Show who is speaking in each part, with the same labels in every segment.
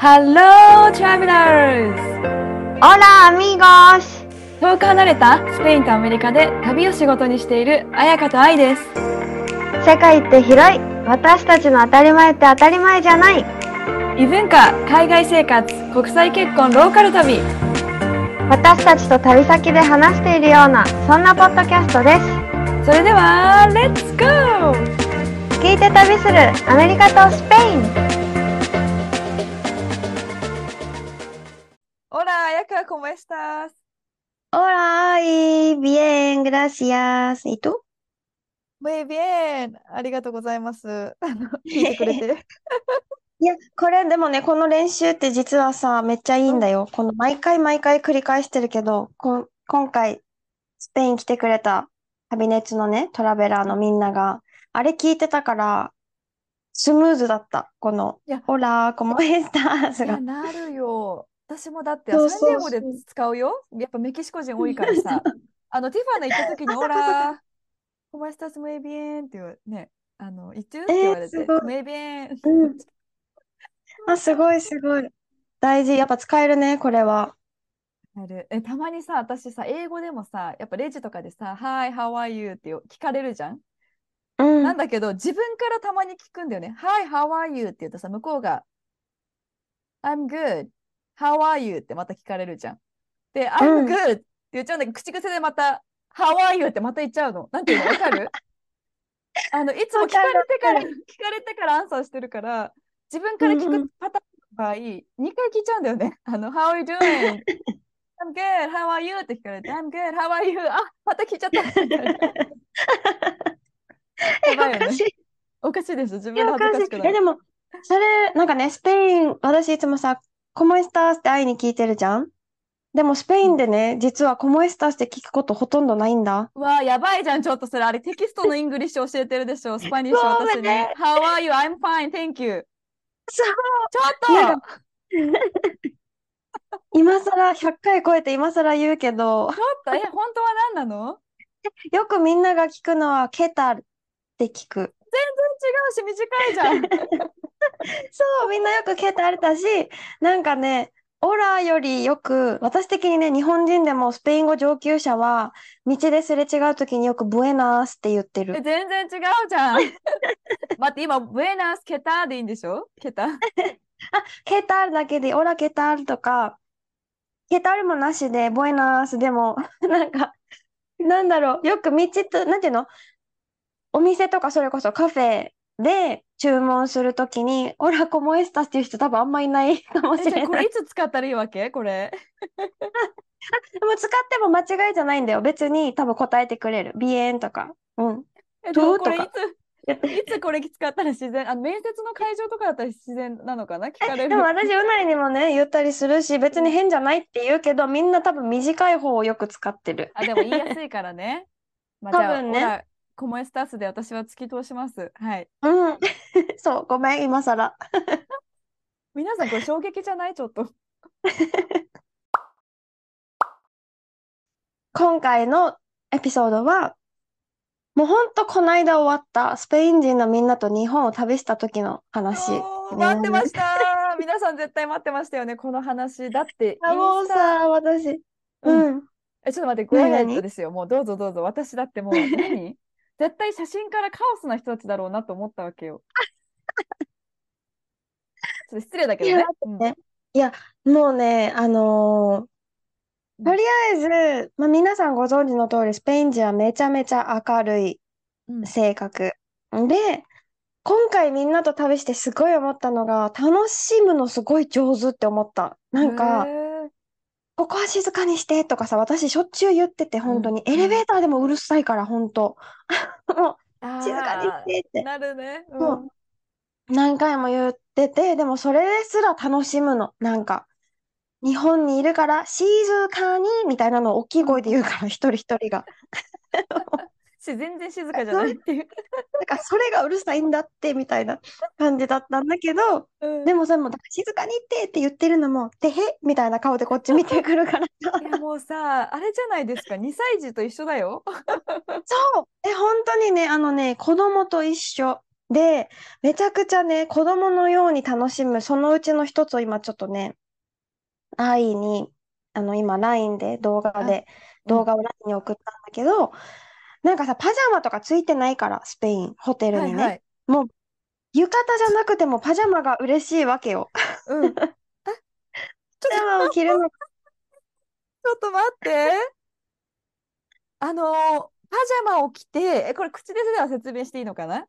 Speaker 1: Hello, travelers!
Speaker 2: Hola amigos!
Speaker 1: 遠く離れたスペインとアメリカで旅を仕事にしている彩香と愛です。
Speaker 2: 世界って広い私たちの当たり前って当たり前じゃない
Speaker 1: 異文化、海外生活、国際結婚、ローカル旅。
Speaker 2: 私たちと旅先で話しているようなそんなポッドキャストです
Speaker 1: それでは、レッツゴー
Speaker 2: 聞いて旅するアメリカとスペイン
Speaker 1: ¿cómo estás?
Speaker 2: Hola, y bien, gracias. ¿Y tú?
Speaker 1: Muy bien. ありがとうございます。あの聞いてくれて。
Speaker 2: いや、これでもね、この練習って実はさ、めっちゃいいんだよ。この毎回毎回繰り返してるけど、こん今回、スペイン来てくれた旅熱のね、トラベラーのみんなが、あれ聞いてたから、スムーズだった。この
Speaker 1: いや、
Speaker 2: ホラー、コモエスタス
Speaker 1: いや、
Speaker 2: が。
Speaker 1: なるよ。私もだってサンディエゴで。使うよ。やっぱメキシコ人多いからさ。あの、ティファナ行った時に、
Speaker 2: あ、
Speaker 1: オ
Speaker 2: そっかそっか。
Speaker 1: ラ、コモエスタスムエビエンっていうね、あの、いつって言
Speaker 2: えー、
Speaker 1: われて、
Speaker 2: すごい。
Speaker 1: ムエビエン。
Speaker 2: うん。あ、すごい、すごい。大事。やっぱ使えるね、これは。
Speaker 1: え、たまにさ、私さ、英語でもさ、やっぱレジとかでさ、Hi, how are you? ってよ聞かれるじゃん？
Speaker 2: うん。
Speaker 1: なんだけど、自分からたまに聞くんだよね。Hi, how are you? って言うとさ、向こうが、I'm good. How are you? ってまた聞かれるじゃん。で、
Speaker 2: う
Speaker 1: I'm
Speaker 2: ん。
Speaker 1: good って言っちゃうんだけど、口癖でまた、How are you? ってまた言っちゃうの。なんていうの？わかる？あの、いつも聞かれてから。聞かれてからアンサーしてるから、自分から聞く。パターンの場合、2回聞いちゃうんだよね。あの、How are you doing? I'm good. How are you? って聞かれて、I'm good. How are you? あ、また聞いちゃった。やばいよね。
Speaker 2: おかしい。
Speaker 1: おかしいです。自分で恥ず
Speaker 2: かし
Speaker 1: くなる。
Speaker 2: でも、それ、なんかね、スペイン、私いつもさ、 cómo estás って愛に聞いてるじゃん？でも、うんスペインでね、実は cómo estás って聞くことほとんどないんだ。
Speaker 1: うわあ、やばいじゃん。ちょっとそれ、あれテキストの English 教えてるでしょ。
Speaker 2: Spanish
Speaker 1: 私に。How are you? I'm fine. Thank you.
Speaker 2: そ
Speaker 1: ちょ
Speaker 2: う。なん
Speaker 1: っと
Speaker 2: か、今更、100回超えて今更言うけど、
Speaker 1: ちょっと、え、本当は何なの？
Speaker 2: よくみんなが聞くのは、ケタルって聞く。
Speaker 1: 全然違うし、短いじゃん。
Speaker 2: そう、みんなよくケタルだし、なんかね、オラよりよく、私的にね、日本人でもスペイン語上級者は、道ですれ違うときによくブエナースって言って
Speaker 1: え、
Speaker 2: る。
Speaker 1: 全然違うじゃん。待って、今、ブエナスケタでいいんでしょ？ケタ？
Speaker 2: あ、ケタルだけで、オラケタルとか、ケタルもなしで、ボエナースでも、なんか、なんだろう、よく道と、なんていうの？お店とかそれこそカフェで注文するときに、オラコモエスタスっていう人多分あんまいない かも
Speaker 1: え、じゃあこれ
Speaker 2: しれない。
Speaker 1: いつ使ったらいいわけ？これ。
Speaker 2: でも使っても間違いじゃないんだよ。別に多分答えてくれる。ビエンとか、うん、
Speaker 1: え、でも
Speaker 2: トゥとか
Speaker 1: これいつ。いつこれ使ったら自然、あの、面接の会場とかだったら自然なのかな？聞かれ
Speaker 2: でも
Speaker 1: る。
Speaker 2: 私、うないにもね、言ったりするし、別
Speaker 1: うん。
Speaker 2: に変じゃないって言うけど、みんな多分短い方をよく使ってる。
Speaker 1: あ、でも言いやすいからね。まあ、
Speaker 2: 多分ね。
Speaker 1: コモエスタスで私は突き通します。はい。
Speaker 2: うん。そう、ごめん、今更。
Speaker 1: 皆さん、これ衝撃じゃないちょっと。
Speaker 2: 今回のエピソードは、もうほんとこの間終わったスペイン人のみんなと日本を旅した時の話、
Speaker 1: 待ってました。皆さん絶対待ってましたよね、この話。だって、
Speaker 2: あ、もうさ、私、
Speaker 1: う。
Speaker 2: ん。
Speaker 1: え、ちょっと待って、ごめん
Speaker 2: なに
Speaker 1: ですよ。もうどうぞどうぞ。私だってもう、何絶対写真からカオスな人たちだろうなと思ったわけよ。ちょっと失礼だけ
Speaker 2: いや、
Speaker 1: どね。
Speaker 2: だって
Speaker 1: うん。
Speaker 2: ね、いや、もうね、あのー
Speaker 1: うん。
Speaker 2: とりあえず、まあ、皆さんご存知の通り、スペイン人はめちゃめちゃ明るい
Speaker 1: うん。
Speaker 2: 性格。で、今回みんなと旅してすごい思ったのが、楽しむのすごい上手って思った。な
Speaker 1: へ
Speaker 2: んか、
Speaker 1: え。
Speaker 2: ここは静かにしてとかさ、私しょっちゅう言ってて、
Speaker 1: うん。
Speaker 2: 本当に。
Speaker 1: うん。
Speaker 2: エレベーターでもうるさいから、本当。もう、静かにし
Speaker 1: あ
Speaker 2: てって。
Speaker 1: ー、なるね。う
Speaker 2: ん何回も言ってて、でもそれですら楽しむの。なんか、日本にいるから静かにみたいなのを大きい声で言うから、一人一人が。
Speaker 1: し、全然静かじゃないっていう。
Speaker 2: なんかそれがうるさいんだってみたいな感じだったんだけど、
Speaker 1: うん。
Speaker 2: でもそれも静かにってって言ってるのも、てへみたいな顔でこっち見てくるからさ。
Speaker 1: いや、もうさ、あれじゃないですか。2歳児と一緒だよ。
Speaker 2: そう、え、本当にね、あのね、子供と一緒。で、めちゃくちゃね、子供のように楽しむ、そのうちの一つを今ちょっとね、愛に、あの、今、LINE で動画で、動画を LINE に送ったんだけど、なんかさ、パジャマとかついてないから、スペイン、ホテルにね。
Speaker 1: はいはい。
Speaker 2: もう、浴衣じゃなくてもパジャマが嬉しいわけよ。
Speaker 1: うん。
Speaker 2: パジャマを着るの、
Speaker 1: ちょっと待って。あのー、パジャマを着て、え、これ口ででは説明していいのかな？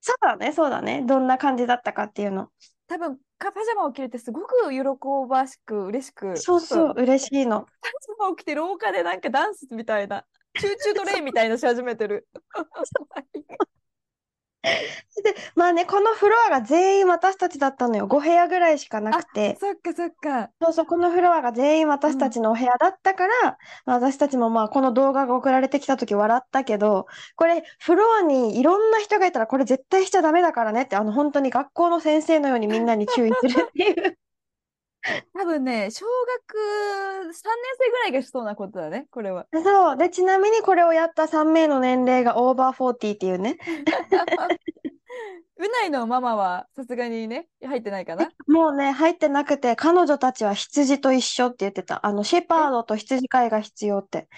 Speaker 2: そうだね、そうだね。どんな感じだったかっていうの。
Speaker 1: 多分かパジャマを着れてすごく喜ばしく嬉しくちょっと
Speaker 2: そうそう、嬉しいの。
Speaker 1: パジャマを着て廊下でなんかダンスみたいな Choo Choo TRAIN みたいなのし始めてる
Speaker 2: で、まあね、このフロアが全員私たちだったのよ。5部屋ぐらいしかなくて。
Speaker 1: そっかそっか
Speaker 2: そうそう、このフロアが全員私たちのお部屋だったから、まあ私たちもまあこの動画が送られてきた時笑ったけど、これフロアにいろんな人がいたらこれ絶対しちゃダメだからねって、あの本当に学校の先生のようにみんなに注意するっていう。
Speaker 1: 多分ね小学3年生ぐらいがしそうなことだねこれは
Speaker 2: そう。で、ちなみにこれをやった3名の年齢がオーバー40っていうね。
Speaker 1: うないのママはさすがにね入ってないかな？
Speaker 2: もうね、入ってなくて、彼女たちは羊と一緒って言ってた。あの、シェパードと羊飼いが必要って。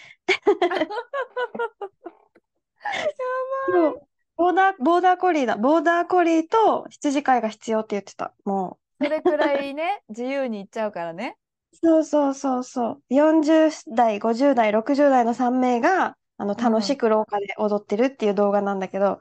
Speaker 2: そうボーダー、ボーダーコリーだ。ボーダーコリーと羊飼いが必要って言ってた。も
Speaker 1: それくらいね 自由に行っちゃうからね
Speaker 2: う。そうそうそうそう。40代、50代、60代の3名が、あの、楽しく廊下で踊ってるっていう動画なんだけど、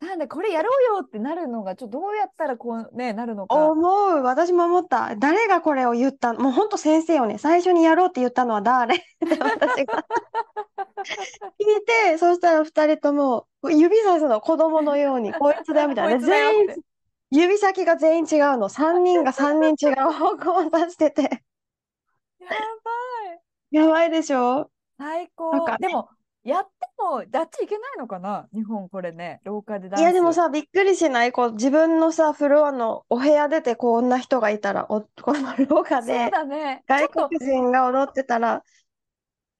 Speaker 1: なんでこれやろうよってなるのがちょっとどうやったらこうねなるのか
Speaker 2: 思う。私も思った。誰がこれを言った？のもうほんと先生よね。最初にやろうって言ったのは誰？っ て私が聞いて、そしたら二人とも指さすの子供のように、こいつだよみたいな。全員指先が全員違うの。3人が3人違う方向を指してて。
Speaker 1: やばい。
Speaker 2: やばいでしょ？
Speaker 1: 最
Speaker 2: なん
Speaker 1: 高
Speaker 2: か
Speaker 1: でもやってもあっち行けないのかな？日本これね。廊下で
Speaker 2: いや
Speaker 1: ス
Speaker 2: でもさ、びっくりしない？こう自分のさ、フロアのお部屋出てこんな人がいたら、お、この廊下
Speaker 1: そう
Speaker 2: で
Speaker 1: だね。
Speaker 2: 外国人が踊ってたら、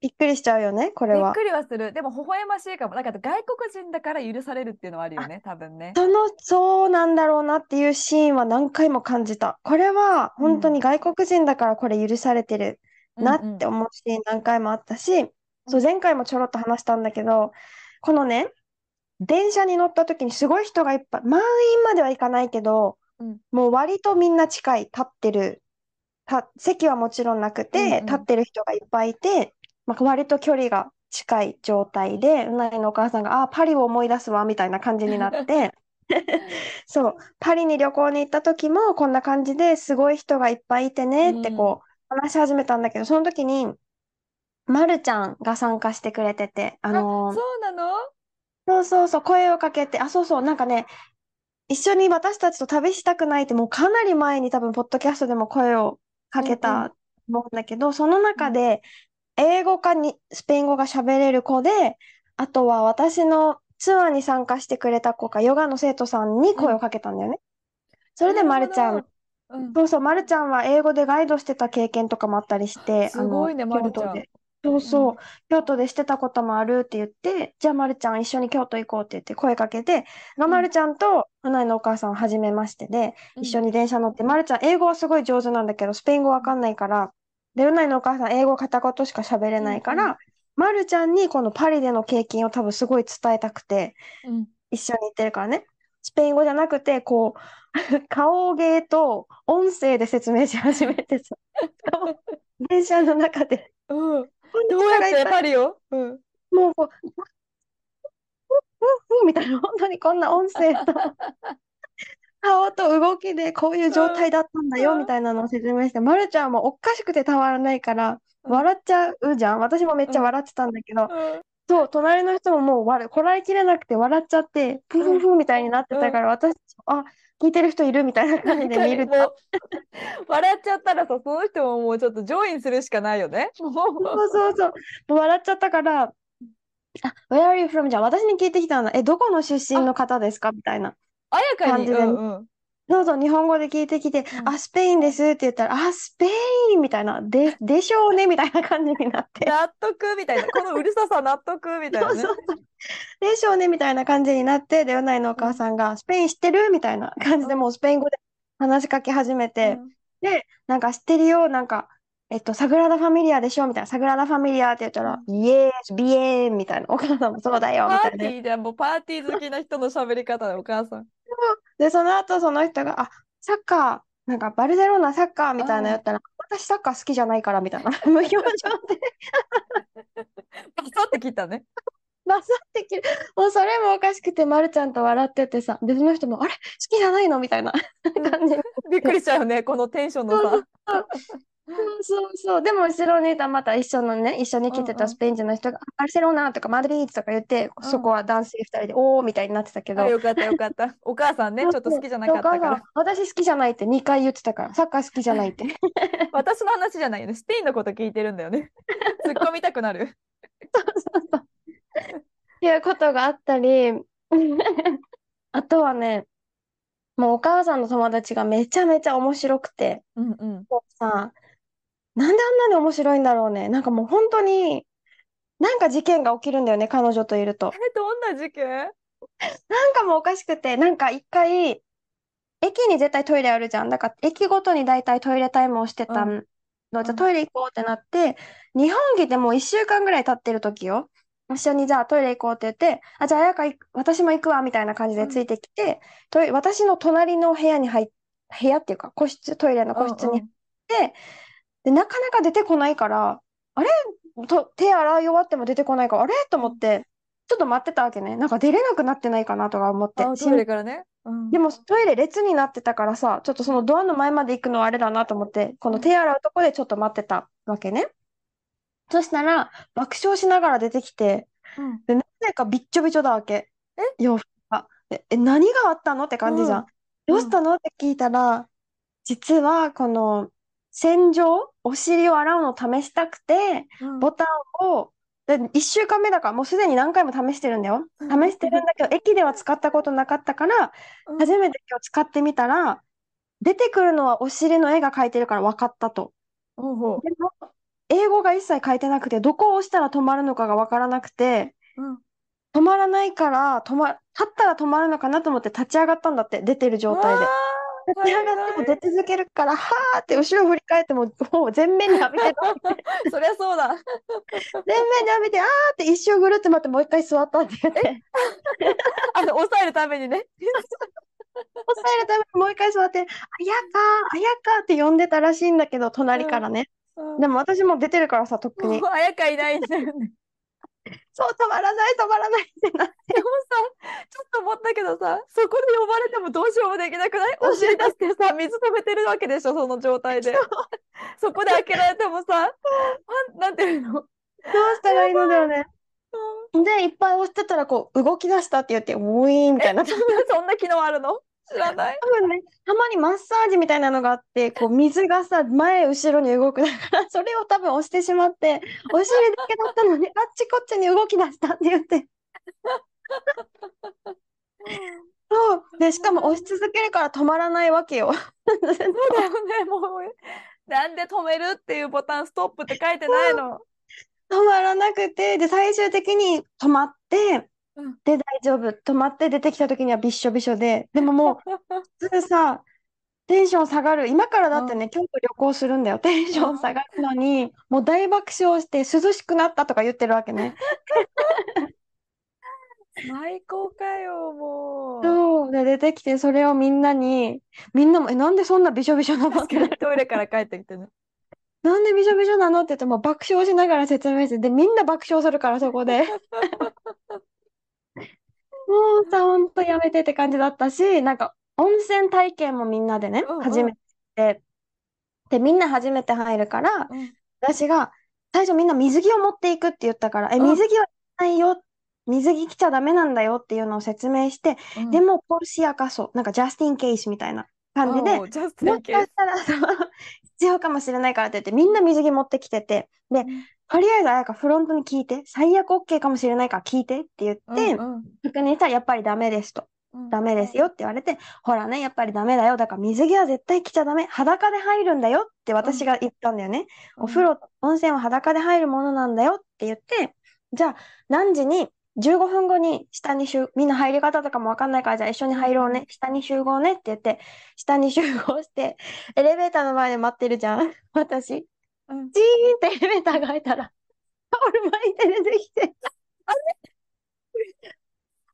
Speaker 2: びっくりしちゃうよね、これは。
Speaker 1: びっくりはする。でも微笑ましいかも。だから外国人だから許されるっていうのはあるよね多分ね。
Speaker 2: その、そうなんだろうなっていうシーンは何回も感じた。これは本当に外国人だからこれ許されてるな
Speaker 1: うんうん。
Speaker 2: って思うシーン何回もあったし、そう、前回もちょろっと話したんだけど、このね、電車に乗った時にすごい人がいっぱい、満員まではいかないけど、
Speaker 1: うん。
Speaker 2: もう割とみんな近い、立ってる、た、席はもちろんなく
Speaker 1: うん
Speaker 2: て、
Speaker 1: うん。
Speaker 2: 立ってる人がいっぱいいて、まあ、割と距離が近い状態で、うなぎのお母さんが、あー、パリを思い出すわ、みたいな感じになって、そう、パリに旅行に行った時もこんな感じですごい人がいっぱいいてねってこう話し始めたんだけど、その時に、まるちゃんが参加してくれてて、あのー
Speaker 1: そうなの？
Speaker 2: そうそうそう、声をかけて、あ、そうそう、なんかね、一緒に私たちと旅したくないって、もうかなり前に多分、ポッドキャストでも声をかけたと思うんだけど、その中で、英語かにスペイン語が喋れる子で、あとは私のツアーに参加してくれた子か、ヨガの生徒さんに声をかけたんだよね。それで、まるちゃん、
Speaker 1: うん。
Speaker 2: そうそう、まるちゃんは英語でガイドしてた経験とかもあったりして、
Speaker 1: すごいね
Speaker 2: あの、
Speaker 1: まるちゃん。
Speaker 2: 京都で。そうそう。う、京都でしてたこともあるって言って、じゃあまるちゃん一緒に京都行こうって言って声かけて、が
Speaker 1: ん
Speaker 2: まるちゃんと花井のお母さんは初めましてで、
Speaker 1: うん。
Speaker 2: 一緒に電車乗って、まるちゃん英語はすごい上手なんだけど、スペイン語わかんないから、で、うないのお母さん英語片言しか喋れないか
Speaker 1: うんうん。
Speaker 2: ら、まるちゃんにこのパリでの経験を多分すごい伝えたくて、
Speaker 1: うん。
Speaker 2: 一緒に行ってるからね。スペイン語じゃなくて、こう、顔芸と音声で説明し始めてさ、電車の中で、
Speaker 1: うん。どうやってパリ。を？うん。
Speaker 2: もうこう、うんうんうんみたいな、本当にこんな音声と顔と動きでこういう状態だったんだよ
Speaker 1: うん
Speaker 2: みたいなのを説明して、まるちゃんもおかしくてたまらないから、
Speaker 1: うん
Speaker 2: 笑っちゃうじゃん。私もめっちゃ笑ってたんだけど、
Speaker 1: うん
Speaker 2: そう、隣の人ももう笑こらえきれなくて笑っちゃって、ふふふみたいになってたから、私、あ、聞いてる人いるみたいな感じで見ると、
Speaker 1: 笑っちゃったらさその人ももうちょっとジョインするしかないよね
Speaker 2: そうそうそう。もう笑っちゃったから、あ、Where are you from? じゃあ私に聞いてきたの。え、どこの出身の方ですか？みたいな。
Speaker 1: あやかに
Speaker 2: 感じで。
Speaker 1: うんうん。
Speaker 2: そうそう、日本語で聞いてきて、
Speaker 1: うん。
Speaker 2: あ、スペインですって言ったら、あ、スペインみたいな、で、でしょうねみたいな感じになって、
Speaker 1: 納得みたいな。このうるささ納得みたいなね。
Speaker 2: そうそうでしょうねみたいな感じになって、で、うないのお母さんが、スペイン知ってるみたいな感じでもうスペイン語で話しかけ始めて、
Speaker 1: うん。
Speaker 2: で、なんか知ってるよ、なんか、えっと、サグラダ・ファミリアでしょみたいな、サグラダ・ファミリアって言ったら、イエース、ビエーンみたいな、お母さんもそうだよ、み
Speaker 1: パ
Speaker 2: たいな。
Speaker 1: ーティーじゃん、もうパーティー好きな人の喋り方だよ、お母さん。
Speaker 2: で、その後その人が、あ、サッカー、なんかバルセロナサッカーみたいな言ったら、私サッカー好きじゃないからみたいな、無表情で
Speaker 1: パサって切ったね。
Speaker 2: バサって切る。もうそれもおかしくて、まるちゃんと笑っててさ、で、その人も、あれ？好きじゃないの？みたいな感じ。
Speaker 1: びっくりしちゃうよね、このテンションのさ。
Speaker 2: そうそうそう。でも後ろにいたまた一緒のね、一緒に来てたスペイン人の人が、バルセロナとかマドリードとか言って、
Speaker 1: うん
Speaker 2: そこは男性二人で、おーみたいになってたけど、
Speaker 1: あ、よかったよかった。お母さんね、ちょっと好きじゃなかったから。
Speaker 2: 私好きじゃないって2回言ってたから、サッカー好きじゃないって。
Speaker 1: 私の話じゃないよね。スペインのこと聞いてるんだよね。突っ込みたくなる。
Speaker 2: っていうことがあったり、あとはね、もうお母さんの友達がめちゃめちゃ面白くて、
Speaker 1: うんうん。
Speaker 2: もうさ、なんであんなに面白いんだろうね。なんかもう本当に、なんか事件が起きるんだよね、彼女といると。
Speaker 1: え、どんな事件？
Speaker 2: なんかもうおかしくて、なんか一回、駅に絶対トイレあるじゃん。だから駅ごとに大体トイレタイムをしてた
Speaker 1: うん
Speaker 2: の。じゃあ
Speaker 1: うん
Speaker 2: トイレ行こうってなって、日本来てもう1週間ぐらい経ってる時よ。一緒にじゃあトイレ行こうって言って、あ、じゃあ彩香行く私も行くわ、みたいな感じでついてきて、トイレ私の隣の部屋に入っ、部屋っていうか個室、トイレの個室に
Speaker 1: うん
Speaker 2: で、なかなか出てこないから、あれ？と手洗い終わっても出てこないから、あれ？と思って、ちょっと待ってたわけね。なんか出れなくなってないかなとか思って。
Speaker 1: あ、トイレからね。うん
Speaker 2: でもトイレ列になってたからさ、ちょっとそのドアの前まで行くのはあれだなと思って、この手洗うとこでちょっと待ってたわけね。そしたら、爆笑しながら出てきて、
Speaker 1: うん
Speaker 2: で、なぜかびっちょびちょだわけ。洋服が。でえ、何があったの？って感じじゃん。
Speaker 1: うん
Speaker 2: どうしたの？って聞いたら、実はこの洗浄、お尻を洗うのを試したくて、
Speaker 1: うん。
Speaker 2: ボタンを、で、1週間目だからもうすでに何回も試してるんだよ。試してるんだけど、駅では使ったことなかったから、
Speaker 1: うん。
Speaker 2: 初めて今日使ってみたら、出てくるのはお尻の絵が描いてるから分かったと。でも、英語が一切書いてなくて、どこを押したら止まるのかが分からなくて、
Speaker 1: ううん。
Speaker 2: 止まらないから、止ま、立ったら止まるのかなと思って立ち上がったんだって、出てる状態で。立ち上がっても出続けるから、はーって後ろ振り返っても、もう全面に浴びてる。
Speaker 1: そりゃそうだ。
Speaker 2: 全面に浴びて、あーって一周ぐるって待って、もう一回座ったって言って、
Speaker 1: あの、抑えるためにね。
Speaker 2: 押さえるためにもう一回座って、あやかー、あやかーって呼んでたらしいんだけど、隣からね。
Speaker 1: うん
Speaker 2: でも私も出てるからさ、とっくに。
Speaker 1: もう綾香いないんだよね。
Speaker 2: そう、止まらない、止まらないってなって。
Speaker 1: でもさ、ちょっと思ったけどさ、そこで呼ばれてもどうしようもできなくない？お尻出してさ、水止めてるわけでしょ、その状態で。そこで開けられてもさ、なんていうの？
Speaker 2: どうしたらいいのだよね。で、いっぱい押してたら、こう、動き出したって言って、ウィーンみたいな。多
Speaker 1: そんな機能あるの？知らない。
Speaker 2: 分ね、たまにマッサージみたいなのがあって、こう、水がさ、前、後ろに動くだから、それを多分押してしまって、お尻だけだったのに、あっちこっちに動き出したって言って。そう。で、しかも押し続けるから止まらないわけよ。
Speaker 1: そうだよね、もう。なんで止めるっていうボタン、ストップって書いてないの。
Speaker 2: 止まらなくて、で、最終的に止まって
Speaker 1: うん、
Speaker 2: で、大丈夫。止まって出てきた時にはびっしょびしょで、でももう、普通さ、テンション下がる。今からだってね、京都旅行するんだよ。テンション下がるのに、もう大爆笑して涼しくなったとか言ってるわけね。
Speaker 1: 最高かよ、もう。
Speaker 2: そう。で、出てきて、それをみんなに、みんなも、え、なんでそんなびしょびしょなの？っ て
Speaker 1: トイレから帰ってきてね。
Speaker 2: なんでびしょびしょなの？って言ってもう爆笑しながら説明して、で、みんな爆笑するから、そこで。もうさ、ほんとやめてって感じだったし、なんか、温泉体験もみんなでね、
Speaker 1: うんうん
Speaker 2: 初めて。で、みんな初めて入るから、
Speaker 1: うん
Speaker 2: 私が、最初みんな水着を持っていくって言ったから、え、
Speaker 1: うん
Speaker 2: 水着はいないよ。水着着ちゃダメなんだよっていうのを説明して、
Speaker 1: うん
Speaker 2: でも、ポルシアカソ、なんか、ジャスティンケースみたいな感じで、
Speaker 1: ジャスティ
Speaker 2: もし
Speaker 1: ンケース。
Speaker 2: かしたら、必要かもしれないからって言って、みんな水着持ってきてて、で、とりあえず、あやかフロントに聞いて、最悪 OK かもしれないから聞いてって言って、
Speaker 1: うんうん
Speaker 2: 確認したらやっぱりダメですと。
Speaker 1: うん
Speaker 2: ダメですよって言われて、ほらね、やっぱりダメだよ。だから水着は絶対着ちゃダメ。裸で入るんだよって私が言ったんだよね。お風呂、温泉は裸で入るものなんだよって言って、じゃあ何時に、15分後に下に集、みんな入り方とかもわかんないから、じゃあ一緒に入ろうね。下に集合ねって言って、下に集合して、エレベーターの前で待ってるじゃん。私。
Speaker 1: うん
Speaker 2: チーンってエレベーターが開いたら、タオル巻いて出てきて、あれ？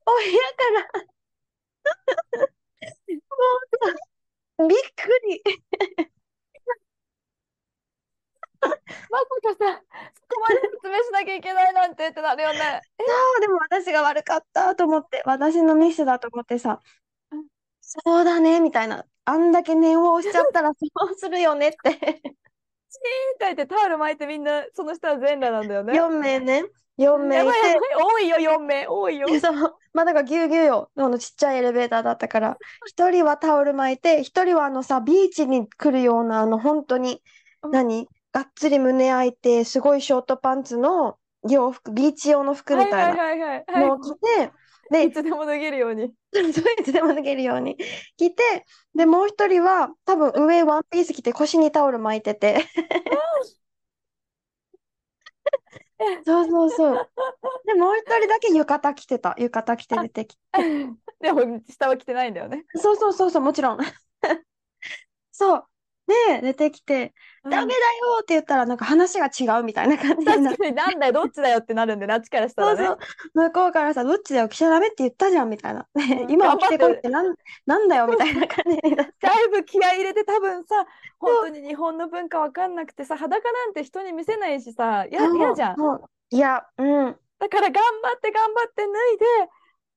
Speaker 2: お部屋から、もうさ、びっくり。
Speaker 1: まさかさ、そこまで説明しなきゃいけないなんてってなるよね。
Speaker 2: そう、でも私が悪かったと思って、私のミスだと思ってさ
Speaker 1: うん、
Speaker 2: そうだね、みたいな。あんだけ念を押しちゃったらそうするよねって。
Speaker 1: って言ってタオル巻いてみんな、その人は全裸なんだよね。
Speaker 2: 4名ね、4名いて、
Speaker 1: 多いよ、4名、多いよ。
Speaker 2: そう、まあだからぎゅうぎゅうよ。あのちっちゃいエレベーターだったから。一人はタオル巻いて、一人はあのさ、ビーチに来るような、あの本当に、
Speaker 1: うん
Speaker 2: 何？がっつり胸開いて、すごいショートパンツの洋服、ビーチ用の服みたいな
Speaker 1: はいはいはいはい。
Speaker 2: で
Speaker 1: い、つでも脱げるように。
Speaker 2: いつでも脱げるように 着て、で、もう一人は多分上ワンピース着て腰にタオル巻いてて。そうそうそう。で、もう一人だけ浴衣着てた。浴衣着て出てきて。
Speaker 1: でも、下は着てないんだよね。
Speaker 2: そうそうそうそう、もちろん。そう。で、出てきて、ダメだよって言ったら、なんか話が違うみたいな感じ。
Speaker 1: 確かに、なんだよ、どっちだよってなるんで、あっちからしたらね。
Speaker 2: そうそう。向こうからさ、どっちだよ、着ちゃダメって言ったじゃんみたいな。ね
Speaker 1: うん
Speaker 2: 今は着てこい
Speaker 1: って
Speaker 2: なん、なんだよみたいな感じになって。
Speaker 1: だいぶ気合い入れて多分さ、本当に日本の文化わかんなくてさ、裸なんて人に見せないしさ、嫌じゃん。
Speaker 2: いや、うん。
Speaker 1: だから頑張って頑張って脱いで、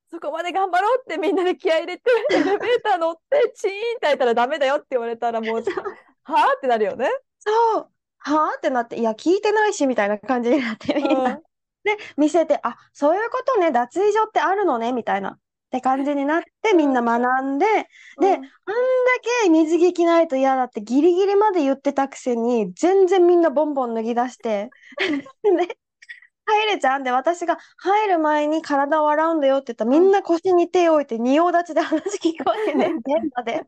Speaker 1: そこまで頑張ろうってみんなで気合い入れて、エレベーター乗って、チーンって開いたらダメだよって言われたらもう、はぁってなるよね。
Speaker 2: そう。はあってなって、いや、聞いてないし、みたいな感じになって、みんな。
Speaker 1: うん
Speaker 2: で、見せて、あ、そういうことね、脱衣所ってあるのね、みたいな。って感じになって、みんな学んで、で、
Speaker 1: うん
Speaker 2: あんだけ水着着ないと嫌だってギリギリまで言ってたくせに、全然みんなボンボン脱ぎ出して、で、入れちゃうんで、私が入る前に体を洗うんだよって言ったら、みんな腰に手を置いて、仁王立ちで話聞こえてね、現場で。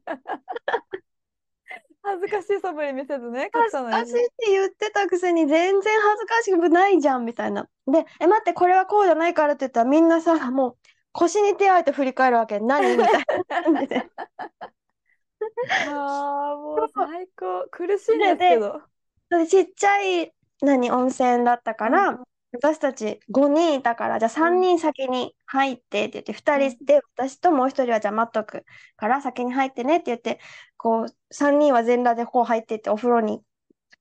Speaker 1: 恥ずかしい素振り見せずね、隠
Speaker 2: 恥
Speaker 1: さないし
Speaker 2: ずかしいって言ってたくせに全然恥ずかしくないじゃんみたいな。で、え、待って、これはこうじゃないからって言ったらみんなさ、もう腰に手を置いて振り返るわけ。何みたいな
Speaker 1: あ、もう最高。苦しいんですけど。
Speaker 2: でちっちゃい、何、温泉だったから、
Speaker 1: うん
Speaker 2: 私たち5人いたから、じゃあ3人先に入ってって言って、2人で私ともう1人はじゃあ待っとくから先に入ってねって言って、こう、3人は全裸でこう入ってってお風呂に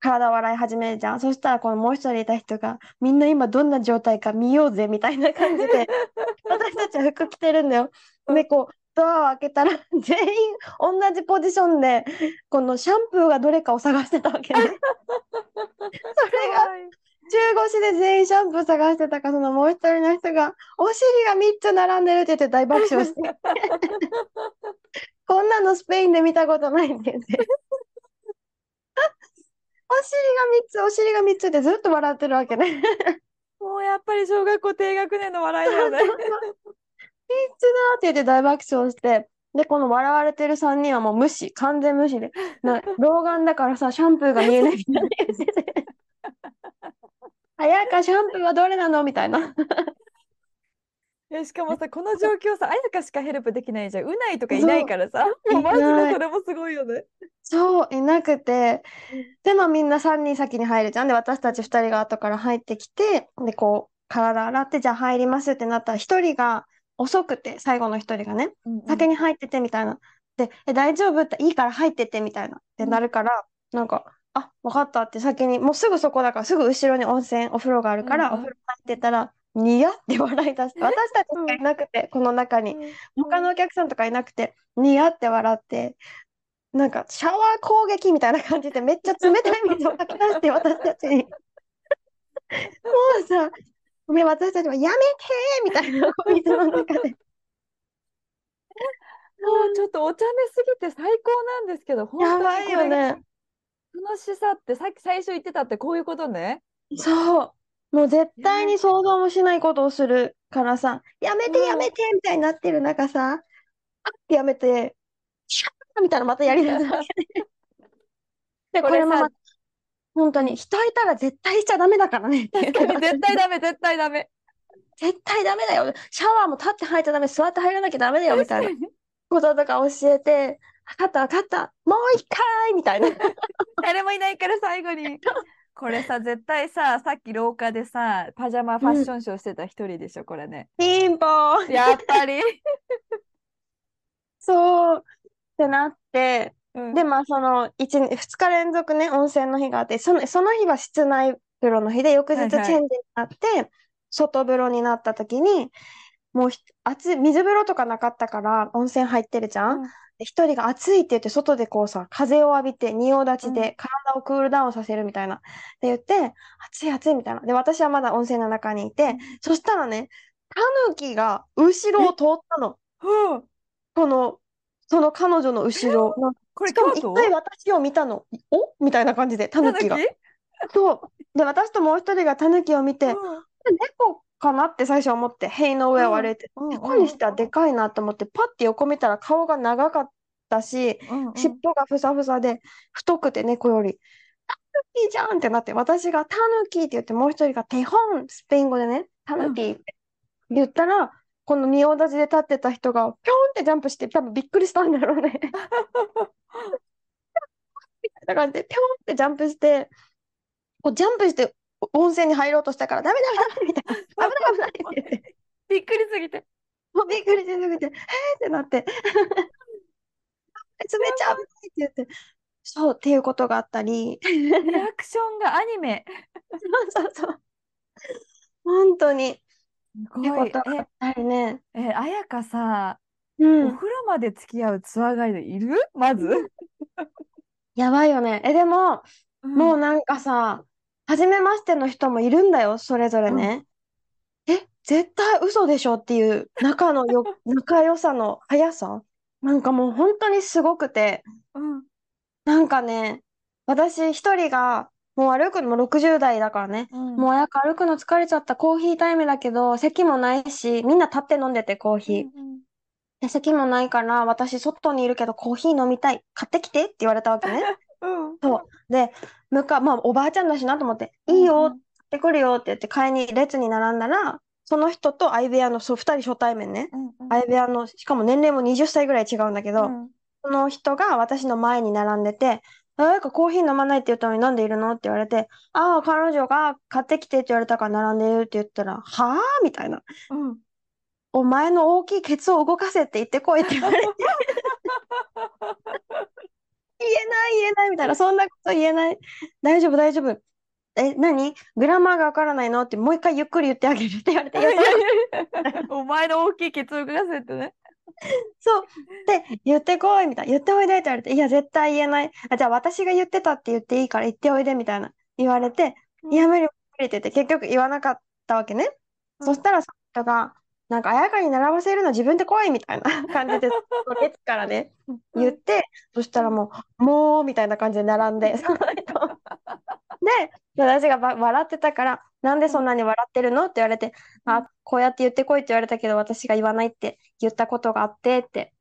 Speaker 2: 体を洗い始めるじゃん。そしたらこのもう1人いた人が、みんな今どんな状態か見ようぜみたいな感じで、私たちは服着てるんだよ。で、こう、ドアを開けたら、全員同じポジションで、このシャンプーがどれかを探してたわけね。それが、中腰で全員シャンプー探してたから、そのもう一人の人が、お尻が3つ並んでるって言って大爆笑して、こんなのスペインで見たことないって言って。お尻が3つ、お尻が3つってずっと笑ってるわけね。
Speaker 1: もうやっぱり小学校低学年の笑いだよね。
Speaker 2: 3つだって言って大爆笑して、で、この笑われてる3人はもう無視、完全無視で、な老眼だからさ、シャンプーが見えないみたいな言ってて。綾香、シャンプーはどれなの？みたいな。
Speaker 1: えしかもさ、この状況さ、彩香しかヘルプできないじゃん。うないとかいないからさ、もうマジでそれもすごいよね。
Speaker 2: そう、いなくて、で、まあみんな3人先に入るじゃん。で、私たち2人が後から入ってきて、で、こう、体洗って、じゃあ入りますってなったら、1人が遅くて、最後の1人がね、先に入っててみたいな。で、え、大丈夫？って、いいから入ってってみたいな。ってなるから、なんか、あ、わかったって先に、もうすぐそこだから、すぐ後ろに温泉、お風呂があるから、
Speaker 1: うんうん
Speaker 2: お風呂入ってたら、ニヤ？って笑い出して、私たちしかいなくて、この中に。他のお客さんとかいなくて、ニヤって笑って、なんかシャワー攻撃みたいな感じでめっちゃ冷たい水をかき出して私たちに。もうさ、ね、私たちはやめてーみたいな、水の中で。
Speaker 1: もうちょっとお茶目すぎて最高なんですけど、本当
Speaker 2: やばいよ
Speaker 1: にこれが
Speaker 2: ね。
Speaker 1: 楽しさってさっき最初言ってたってこういうことね。
Speaker 2: そう。もう絶対に想像もしないことをするからさ、やめて
Speaker 1: うん
Speaker 2: やめてみたいになってる中さ、ってやめて、シャーみたいなまたやりだすわけね。で、
Speaker 1: これ
Speaker 2: もまた本当に人いたら絶対しちゃダメだからね
Speaker 1: 絶対ダメ、絶対ダメ。
Speaker 2: 絶対ダメだよ。シャワーも立って入っちゃダメ、座って入らなきゃダメだよみたいなこととか教えて、分かった分かった、もう一回みたいな。
Speaker 1: 誰もいないから最後に。これさ、絶対さ、さっき廊下でさ、パジャマファッションショーしてた一人でしょ、これね。
Speaker 2: ピンポーン
Speaker 1: やっぱり。
Speaker 2: そうってなって、
Speaker 1: うん
Speaker 2: で、まあ、その、1、2日連続ね、温泉の日があって、その、その日は室内風呂の日で、翌日チ
Speaker 1: はいはい
Speaker 2: ェンジになって、外風呂になった時に、もうひ熱い、水風呂とかなかったから、温泉入ってるじゃん？
Speaker 1: うん
Speaker 2: で一人が暑いって言って、外でこうさ、風を浴びて、仁王立ち
Speaker 1: う
Speaker 2: で体をクールダウンさせるみたいな。で言って、暑い暑いみたいな。で、私はまだ温泉の中にいて、そしたらね、タヌキが後ろを通ったの。
Speaker 1: うん
Speaker 2: この、その彼女の後ろ。な
Speaker 1: これ
Speaker 2: しかも一回私を見たの。お？みたいな感じで、タヌキが。
Speaker 1: 狸
Speaker 2: そう。で、私ともう一人がタヌキを見て、
Speaker 1: うん
Speaker 2: 猫かなって最初思って、塀の上を歩いて、
Speaker 1: うん
Speaker 2: 猫にしてはでかいなと思って、パッて横見たら顔が長かったし、
Speaker 1: うんうん
Speaker 2: 尻尾がふさふさで、太くて猫より。タヌキじゃんってなって、私がタヌキって言って、もう一人がテホン、スペイン語でね、タヌキって言ったら、この仁王立ちで立ってた人が、ぴょんってジャンプして、多分びっくりしたんだろうね。みたいな感じで、ぴょんってジャンプして、こうジャンプして温泉に入ろうとしたから、ダメダメダメみたいな、危ない危ないって言って、
Speaker 1: びっくりすぎて。
Speaker 2: もうびっくりしすぎて、えーってなって、冷ちゃうって言って、そうっていうことがあったり、
Speaker 1: リアクションがアニメ。
Speaker 2: そうそうそう。本当に。っ
Speaker 1: すごい。
Speaker 2: とがあったりね。
Speaker 1: え、え、彩香さ、
Speaker 2: うん。
Speaker 1: お風呂まで付き合うツアーガイドいるまず。
Speaker 2: やばいよね。え、でも、もう
Speaker 1: うん
Speaker 2: なんかさ、初めましての人もいるんだよ、それぞれね。え、絶対嘘でしょっていう仲のよ、仲良さの速さ？なんかもう本当にすごくて、
Speaker 1: うん
Speaker 2: なんかね、私一人が、もう歩くのも60代だからね。
Speaker 1: うん
Speaker 2: もうやっぱ歩くの疲れちゃったコーヒータイムだけど、席もないし、みんな立って飲んでてコーヒー。
Speaker 1: うん
Speaker 2: で、席もないから、私外にいるけどコーヒー飲みたい。買ってきてって言われたわけね。
Speaker 1: うん
Speaker 2: で、向か、まあおばあちゃんだしなと思って、いいよ、買ってくるよって言って買いに列に並んだら、その人と相部屋の、そう、二人初対面ね。相部屋の、しかも年齢も20歳ぐらい違うんだけど、
Speaker 1: うん。
Speaker 2: その人が私の前に並んでて、あなんかコーヒー飲まないって言ったのになんでいるの？って言われて、ああ、彼女が買ってきてって言われたから並んでるって言ったら、はあ？みたいな。
Speaker 1: うん
Speaker 2: お前の大きいケツを動かせって言ってこいって言われて、言えない言えないみたいな、そんなこと言えない。大丈夫大丈夫。え、何？グラマーがわからないの？ってもう一回ゆっくり言ってあげるって言われて、
Speaker 1: お前の大きいケツを動かせってね。
Speaker 2: そう。で、言ってこいみたいな。言っておいでって言われて、いや、絶対言えない。あ、じゃあ私が言ってたって言っていいから言っておいでみたいな言われて、いや、無理無理って言って結局言わなかったわけね。そしたらその人が、なんか、綾香に並ばせるの自分で来いみたいな 感じで、その列からね、言って、そしたらもう、もう、みたいな感じで並んで、その人。で、私がば笑ってたから、なんでそんなに笑ってるのって言われて、あ、こうやって言ってこいって言われたけど、私が言わないって言ったことがあってって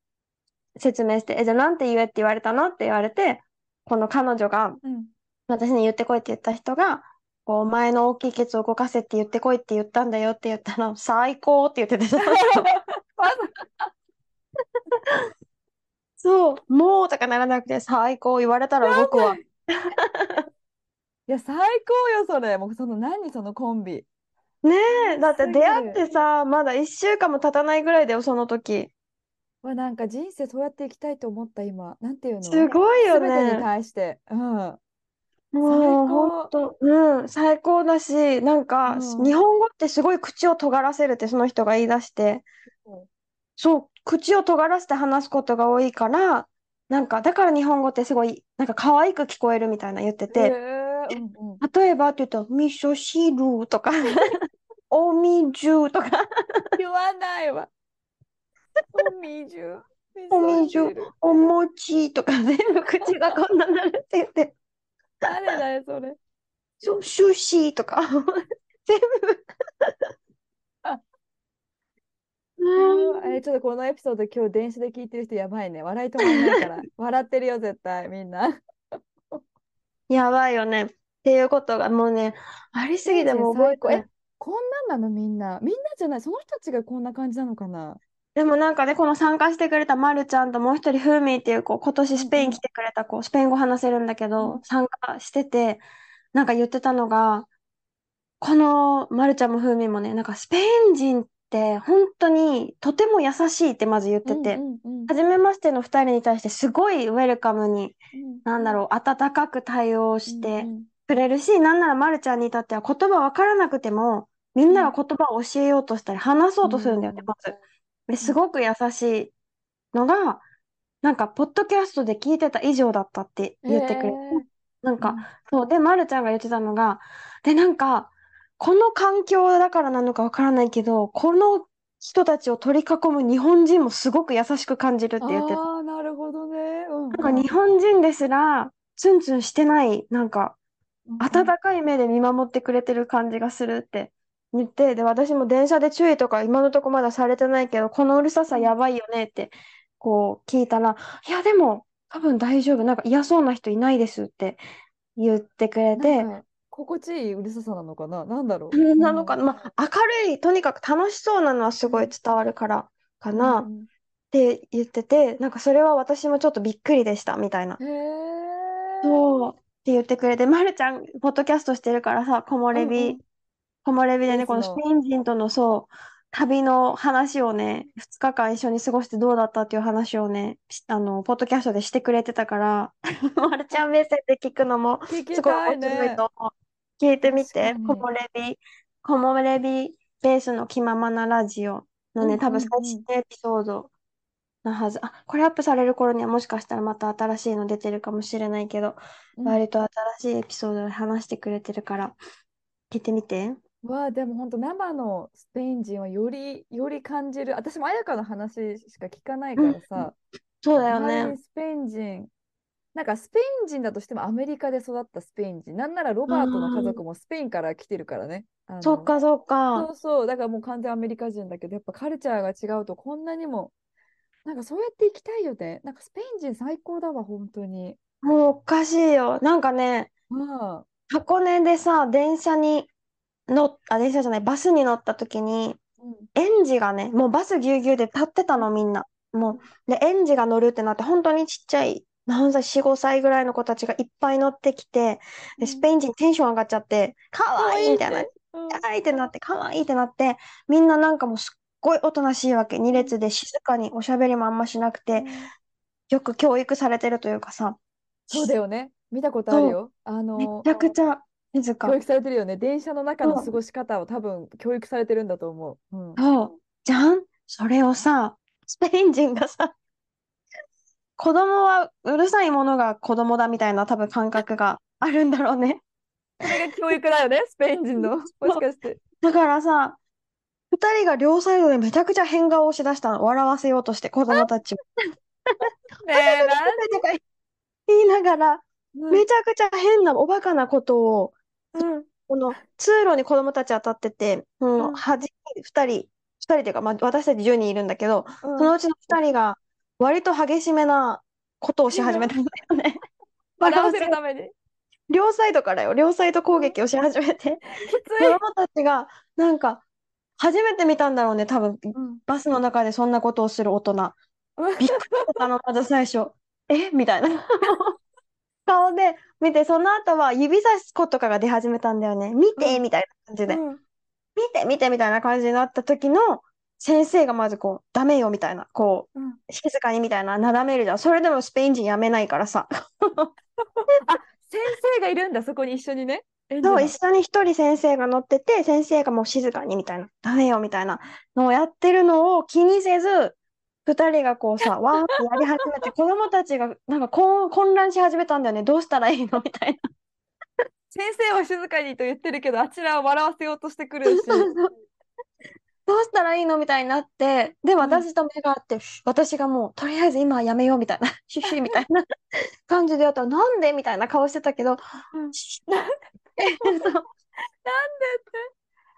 Speaker 2: 説明して、え、じゃあなんて言えって言われたのって言われて、この彼女が、
Speaker 1: うん。
Speaker 2: 私に言ってこいって言った人が、こう、お前の大きいケツを動かせって言ってこいって言ったんだよって言ったら、最高って言ってて、そう、もうとかならなくて、最高言われたら動くわ。
Speaker 1: いや、最高よ、それ。もうその何そのコンビ。
Speaker 2: ねえ、だって出会ってさ、まだ一週間も経たないぐらいだよ、その時。
Speaker 1: わ、なんか人生そうやっていきたいと思った今。なんていうの？
Speaker 2: すごいよ
Speaker 1: 全てに
Speaker 2: ね。
Speaker 1: 対して。うん。
Speaker 2: もう
Speaker 1: 最高。
Speaker 2: ほんと、うん、最高だし、なんか、
Speaker 1: うん。
Speaker 2: 日本語ってすごい口を尖らせるってその人が言い出して、そう、口を尖らせて話すことが多いから、なんか、だから日本語ってすごい、なんか可愛く聞こえるみたいな言って
Speaker 1: へ
Speaker 2: て、
Speaker 1: えうんうん。
Speaker 2: 例えばって言うと、味噌汁とか、お水とか、
Speaker 1: 言わないわ。お水。
Speaker 2: お水
Speaker 1: 味噌汁。
Speaker 2: お餅とか全部口がこんななるって言って、
Speaker 1: 誰だよ、それ。
Speaker 2: そう、シュシーとか、全部。
Speaker 1: うんえちょっとこのエピソード今日電車で聞いてる人やばいね。笑い止まんないから。笑ってるよ、絶対、みんな。
Speaker 2: やばいよね。っていうことがもうね、ありすぎてもう覚えて
Speaker 1: え、こんなんなのみんな。みんなじゃない、その人たちがこんな感じなのかな。
Speaker 2: でもなんかね、この参加してくれたまるちゃんともう一人ふーみーっていう子、今年スペイン来てくれた子、スペイン語話せるんだけ
Speaker 1: う
Speaker 2: ど
Speaker 1: ん、
Speaker 2: 参加してて、なんか言ってたのが、このまるちゃんもふーみーもね、なんかスペイン人って本当にとても優しいってまず言ってて、初めましての二人に対してすごいウェルカムに、
Speaker 1: うん。
Speaker 2: なんだろう、温かく対応してくれるし、なんならまるちゃんに至っては言葉わからなくても、みんなが言葉を教えようとしたり話そうとするんだよね、
Speaker 1: うん。
Speaker 2: まず。ですごく優しいのが、なんか、ポッドキャストで聞いてた以上だったって言ってくれて、なんか、そう、で、まるちゃんが言ってたのが、で、なんか、この環境だからなのかわからないけど、この人たちを取り囲む日本人もすごく優しく感じるって言ってた。
Speaker 1: ああ、なるほどね。うん。
Speaker 2: なんか日本人ですら、ツンツンしてない、なんか、
Speaker 1: うん。
Speaker 2: 温かい目で見守ってくれてる感じがするって言って、で、私も電車で注意とか今のとこまだされてないけど、このうるささやばいよねって、こう聞いたら、いや、でも、多分大丈夫。なんか嫌そうな人いないですって言ってくれて、
Speaker 1: なんか心地いいうるささなのかな？なんだろう？
Speaker 2: うんなのかな、まあ、明るい、とにかく楽しそうなのはすごい伝わるからか
Speaker 1: うん
Speaker 2: なっ
Speaker 1: うん
Speaker 2: て言ってて、なんかそれは私もちょっとびっくりでした、みたいな。
Speaker 1: へえ。
Speaker 2: そうって言ってくれて、まるちゃん、ポッドキャストしてるからさ、木漏れ日、
Speaker 1: うんうん
Speaker 2: 木漏れ日でね、このスペイン人とのそう、旅の話をね、2日間一緒に過ごしてどうだったっていう話をね、しあの、ポッドキャストでしてくれてたから、まるちゃん目線で聞くのも
Speaker 1: 聞き
Speaker 2: すごい
Speaker 1: たい
Speaker 2: 面白い
Speaker 1: ね。
Speaker 2: と思う。聞いてみて、
Speaker 1: 確かに
Speaker 2: 木漏れ日、木漏れ日ベースの気ままなラジオのね、
Speaker 1: うん
Speaker 2: 多分最新のエピソードなはず。あ、これアップされる頃にはもしかしたらまた新しいの出てるかもしれないけど、
Speaker 1: うん
Speaker 2: 割と新しいエピソードで話してくれてるから、聞いてみて。
Speaker 1: わあ、でも本当生のスペイン人はより、より感じる。私も彩香の話しか聞かないからさ、
Speaker 2: そうだよね。
Speaker 1: スペイン人、なんかスペイン人だとしてもアメリカで育ったスペイン人、なんならロバートの家族もスペインから来てるからね。
Speaker 2: そっかそっ
Speaker 1: そ
Speaker 2: か。
Speaker 1: うそう、だからもう完全アメリカ人だけど、やっぱカルチャーが違うとこんなにも、なんかそうやって行きたいよね。なんかスペイン人最高だわ、本当に。
Speaker 2: もうおかしいよ。なんかね、
Speaker 1: うん。
Speaker 2: 箱根でさ、電車に乗っ、あ、電車じゃない、バスに乗った時に、
Speaker 1: うん
Speaker 2: 園児がね、もうバスぎゅうぎゅうで立ってたの、みんな。もう、で、園児が乗るってなって、本当にちっちゃい、何歳、4、5歳ぐらいの子たちがいっぱい乗ってきて、で、スペイン人テンション上がっちゃって、かわいいみたいな、
Speaker 1: うん
Speaker 2: いいってなって、かわいいってなって、みんななんかもうすっごいおとなしいわけ。2列で静かにおしゃべりもあんましなくて、よく教育されてるというかさ、
Speaker 1: そうだよね。見たことあるよ。あ
Speaker 2: め
Speaker 1: の
Speaker 2: ち、ゃくちゃ静か
Speaker 1: 教。育されてるよね。電車の中の過ごし方を多分教育されてるんだと思う。うん。
Speaker 2: そう。じゃんそれをさ、スペイン人がさ、子供はうるさいものが子供だみたいな多分感覚があるんだろうね。
Speaker 1: これが教育だよね、スペイン人の。もしかして。
Speaker 2: だからさ、二人が両サイドでめちゃくちゃ変顔をしだしたの。笑わせようとして子供たちを。
Speaker 1: ね え、なん
Speaker 2: とか言いながら、
Speaker 1: うん
Speaker 2: めちゃくちゃ変なおバカなことを、
Speaker 1: うん
Speaker 2: この通路に子供たち当たってて、もう端に二人、二人っていうか、まあ、私たち10人いるんだけど、
Speaker 1: うん
Speaker 2: そのうちの二人が割と激しめなことをし始めたんだよね。
Speaker 1: 笑わせるために。
Speaker 2: 両サイドからよ、両サイド攻撃をし始めて、
Speaker 1: きつ
Speaker 2: 子
Speaker 1: い。
Speaker 2: 供たちがなんか初めて見たんだろうね、多分
Speaker 1: うん
Speaker 2: バスの中でそんなことをする大人。
Speaker 1: うん
Speaker 2: びっくりしたの、まず最初。え？みたいな。顔で見て、その後は指さす子とかが出始めたんだよね。見て
Speaker 1: うん
Speaker 2: みたいな感じで。
Speaker 1: うん
Speaker 2: 見て見てみたいな感じになった時の先生がまずこう、ダメよみたいな、こう、
Speaker 1: うん
Speaker 2: 静かにみたいな、なだめるじゃん。それでもスペイン人やめないからさ。
Speaker 1: 先生がいるんだ、そこに一緒にね。
Speaker 2: そう、
Speaker 1: の
Speaker 2: 一緒に一人先生が乗ってて、先生がもう静かにみたいな、ダメよみたいなのをやってるのを気にせず、二人がこうさ、わーってやり始めて、子供たちがなんか混乱し始めたんだよね。どうしたらいいの？みたい
Speaker 1: 先生は静かにと言ってるけど、あちらは笑わせようとしてくるし。
Speaker 2: な。どうしたらいいの？みたいになって、で、
Speaker 1: ん。
Speaker 2: 私と目が合って、私がもう、とりあえず今はやめようみたいな、シュッシュみたいな。感じでやったら、なんで？みたいな顔してたけど、
Speaker 1: うん。
Speaker 2: シュッそう。
Speaker 1: なんでって。